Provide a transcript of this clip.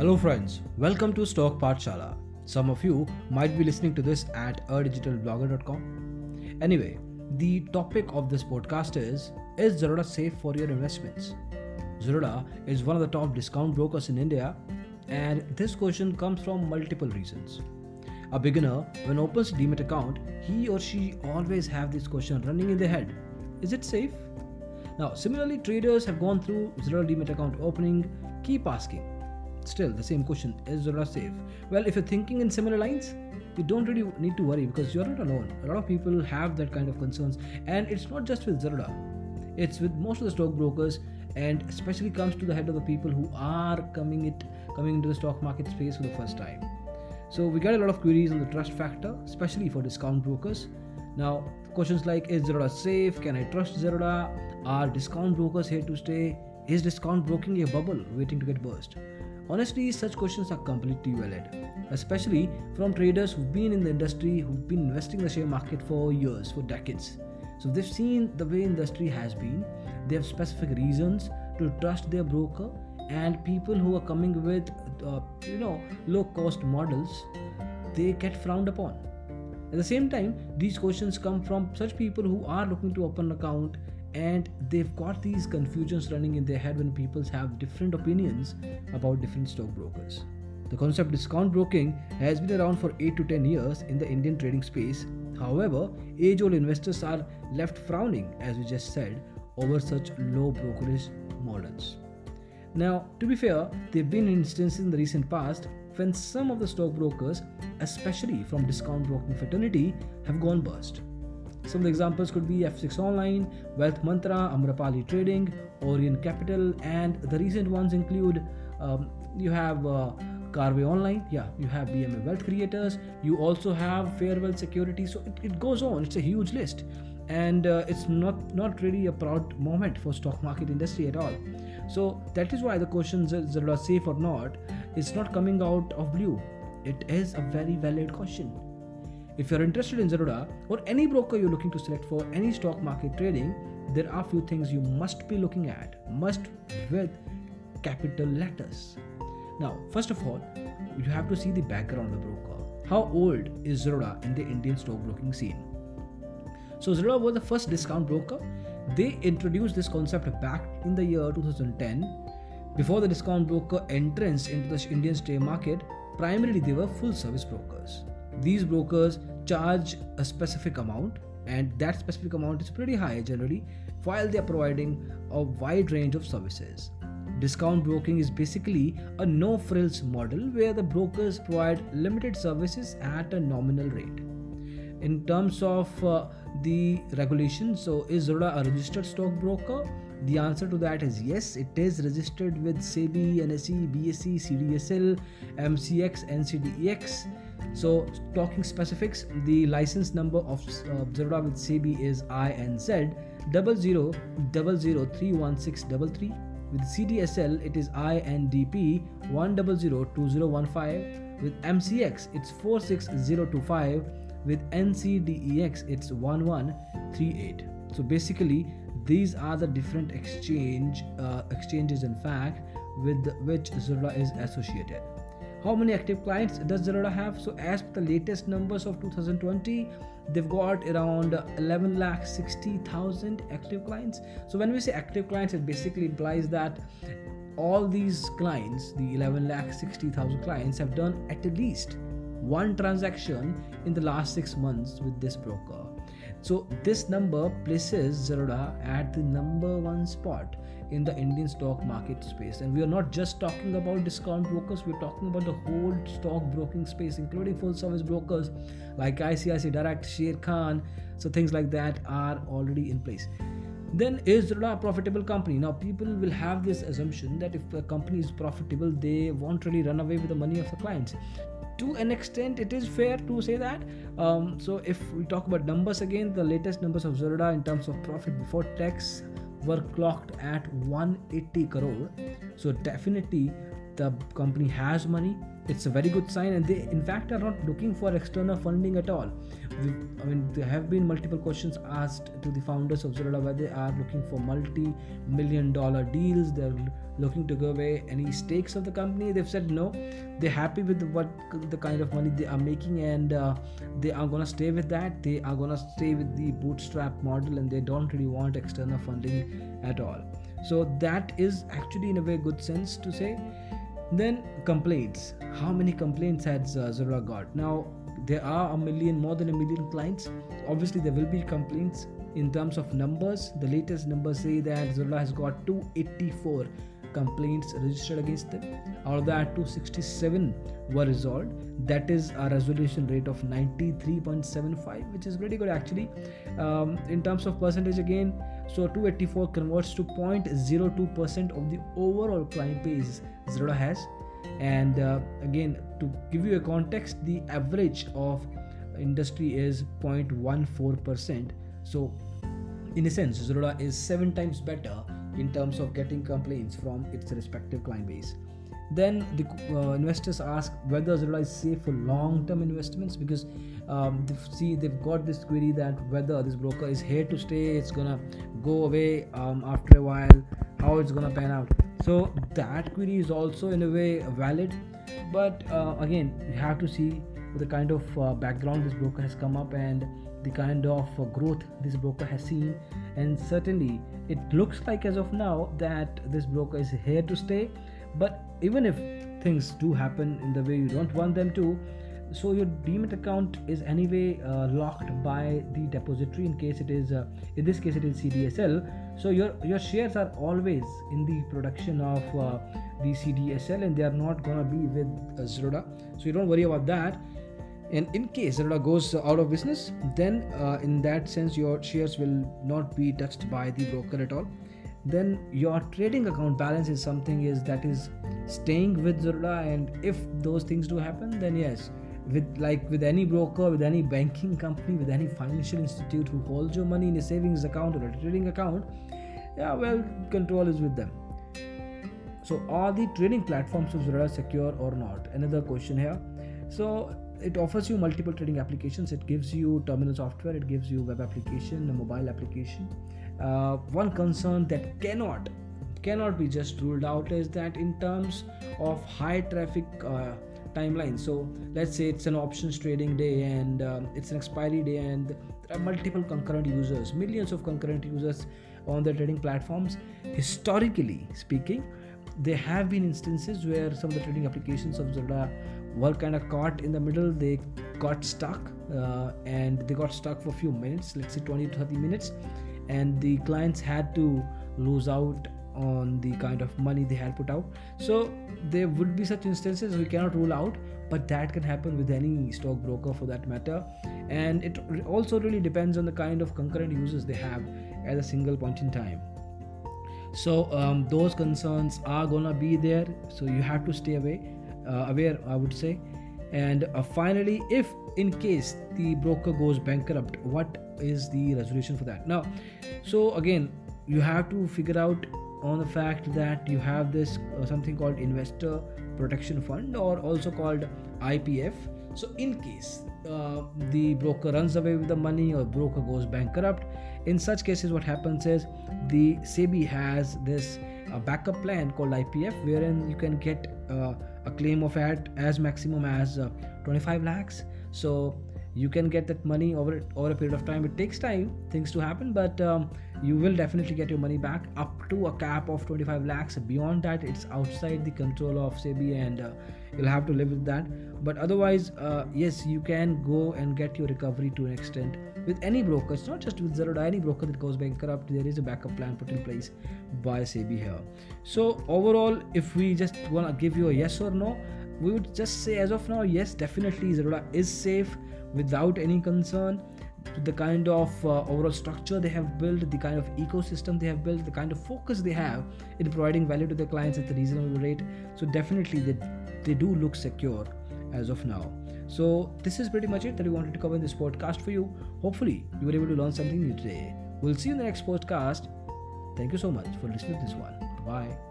Hello, friends. Welcome to Stock Pathshala. Some of you might be listening to this at adigitalblogger.com. Anyway, the topic of this podcast is Is Zerodha safe for your investments? Zerodha is one of the top discount brokers in India, and this question comes from multiple reasons. A beginner, when opens a Demat account, he or she always have this question running in their head: Is it safe? Now, similarly, traders have gone through Zerodha Demat account opening, keep asking. Still, the same question: Is Zerodha safe? Well, if you're thinking in similar lines, you don't really need to worry because you're not alone. A lot of people have that kind of concerns, and it's not just with Zerodha. It's with most of the stockbrokers, and especially comes to the head of the people who are coming it coming into the stock market space for the first time. So we get a lot of queries on the trust factor, especially for discount brokers. Now, questions like Is Zerodha safe? Can I trust Zerodha? Are discount brokers here to stay? Is discount broking a bubble waiting to get burst? Honestly, such questions are completely valid, especially from traders who've been in the industry, who've been investing in the share market for years, for decades. So they've seen the way industry has been. They have specific reasons to trust their broker, and people who are coming with, uh, you know, low-cost models, they get frowned upon. At the same time, these questions come from such people who are looking to open an account and they've got these confusions running in their head when people have different opinions about different stockbrokers. The concept discount broking has been around for 8 to 10 years in the Indian trading space. However, age old investors are left frowning, as we just said, over such low brokerage models. Now, to be fair, there have been instances in the recent past when some of the stockbrokers, especially from discount broking fraternity, have gone bust. Some of the examples could be F6 Online, Wealth Mantra, Amrapali Trading, Orient Capital, and the recent ones include um, you have uh, Karvy Online, yeah, you have BMA Wealth Creators, you also have Fairwealth Security. So it, it goes on. It's a huge list, and uh, it's not not really a proud moment for stock market industry at all. So that is why the question is safe or not is not coming out of blue. It is a very valid question. If you're interested in Zerodha or any broker you're looking to select for any stock market trading, there are few things you must be looking at. Must with capital letters. Now, first of all, you have to see the background of the broker. How old is Zerodha in the Indian stockbroking scene? So Zerodha was the first discount broker. They introduced this concept back in the year 2010. Before the discount broker entrance into the Indian share market, primarily they were full service brokers. These brokers charge a specific amount, and that specific amount is pretty high generally, while they are providing a wide range of services. Discount broking is basically a no frills model where the brokers provide limited services at a nominal rate. In terms of uh, the regulation, so is Zerodha a registered stockbroker? The answer to that is yes, it is registered with SEBI, NSE, BSE, CDSL, MCX, NCDEX. So, talking specifics, the license number of uh, with SEBI is INZ 00003163. With CDSL, it is INDP 1002015. With MCX, it's 46025. With NCDEX, it's 1138. So basically, these are the different exchange uh, exchanges, in fact, with which Zerodha is associated. How many active clients does Zerodha have? So, as per the latest numbers of 2020, they've got around 11 lakh 60,000 active clients. So, when we say active clients, it basically implies that all these clients, the 11 lakh 60,000 clients, have done at least one transaction in the last six months with this broker. So this number places Zerodha at the number one spot in the Indian stock market space. And we are not just talking about discount brokers, we're talking about the whole stock broking space, including full service brokers like ICICI Direct, Sharekhan. So things like that are already in place. Then is Zerodha a profitable company? Now people will have this assumption that if a company is profitable, they won't really run away with the money of the clients to an extent it is fair to say that um, so if we talk about numbers again the latest numbers of Zerodha in terms of profit before tax were clocked at 180 crore. So definitely the company has money it's a very good sign and they in fact are not looking for external funding at all. I mean there have been multiple questions asked to the founders of Zerodha whether they are looking for multi-million dollar deals. They're looking to give away any stakes of the company. They've said no. They're happy with what the kind of money they are making and uh, they are gonna stay with that. They are gonna stay with the bootstrap model and they don't really want external funding at all. So that is actually in a very good sense to say then complaints. How many complaints has uh, Zerodha got? Now there are a million more than a million clients. Obviously there will be complaints in terms of numbers. The latest numbers say that Zerodha has got 284 complaints registered against them. Out of that, 267 were resolved. That is a resolution rate of 93.75, which is pretty good actually. Um, in terms of percentage, again, so 284 converts to 0.02% of the overall client base has. And uh, again, to give you a context, the average of industry is 0.14%. So, in a sense, Zerodha is seven times better in terms of getting complaints from its respective client base. Then the uh, investors ask whether Zerodha is safe for long-term investments because um, they see they've got this query that whether this broker is here to stay, it's gonna go away um, after a while, how it's gonna pan out. So that query is also in a way valid, but uh, again you have to see the kind of uh, background this broker has come up and the kind of uh, growth this broker has seen. And certainly it looks like as of now that this broker is here to stay. But even if things do happen in the way you don't want them to so your demat account is anyway uh, locked by the depository in case it is uh, in this case it is cdsl so your your shares are always in the production of uh, the cdsl and they are not gonna be with uh, Zerodha. So you don't worry about that and in case Zerodha goes out of business then uh, in that sense your shares will not be touched by the broker at all. Then your trading account balance is something is that is staying with Zerodha and if those things do happen then yes with like with any broker with any banking company with any financial institute who holds your money in a savings account or a trading account yeah well control is with them. So are the trading platforms of Zerodha secure or not? Another question here. So it offers you multiple trading applications. It gives you terminal software it gives you web application a mobile application. Uh, one concern that cannot cannot be just ruled out is that in terms of high traffic uh, timeline so let's say it's an options trading day and um, it's an expiry day and there are multiple concurrent users millions of concurrent users on the trading platforms. Historically speaking there have been instances where some of the trading applications of Zerodha were kind of caught in the middle they got stuck uh, and they got stuck for a few minutes let's say 20 to 30 minutes and the clients had to lose out on the kind of money they had put out. So there would be such instances we cannot rule out but that can happen with any stockbroker for that matter. And it also really depends on the kind of concurrent users they have at a single point in time. So um, those concerns are gonna be there so you have to stay away aware i would say. And uh, finally if in case the broker goes bankrupt what is the resolution for that? Now so again you have to figure out on the fact that you have this uh, something called investor protection fund or also called ipf so in case uh, the broker runs away with the money or broker goes bankrupt in such cases what happens is the sebi has this uh, backup plan called ipf wherein you can get uh, a claim of ad as maximum as uh, 25 lakhs. So you can get that money over over a period of time. It takes time things to happen but um, you will definitely get your money back up to a cap of 25 lakhs. Beyond that it's outside the control of sebi and uh, you'll have to live with that. But otherwise uh, yes you can go and get your recovery to an extent with any broker it's not just with Zerodha any broker that goes bankrupt there is a backup plan put in place by sebi here so overall if we just want to give you a yes or no we would just say as of now yes definitely Zerodha is safe without any concern the kind of uh, overall structure they have built, the kind of ecosystem they have built, the kind of focus they have in providing value to their clients at a reasonable rate. So definitely they, they do look secure as of now. So this is pretty much it that we wanted to cover in this podcast for you. Hopefully you were able to learn something new today. We'll see you in the next podcast. Thank you so much for listening to this one. Bye.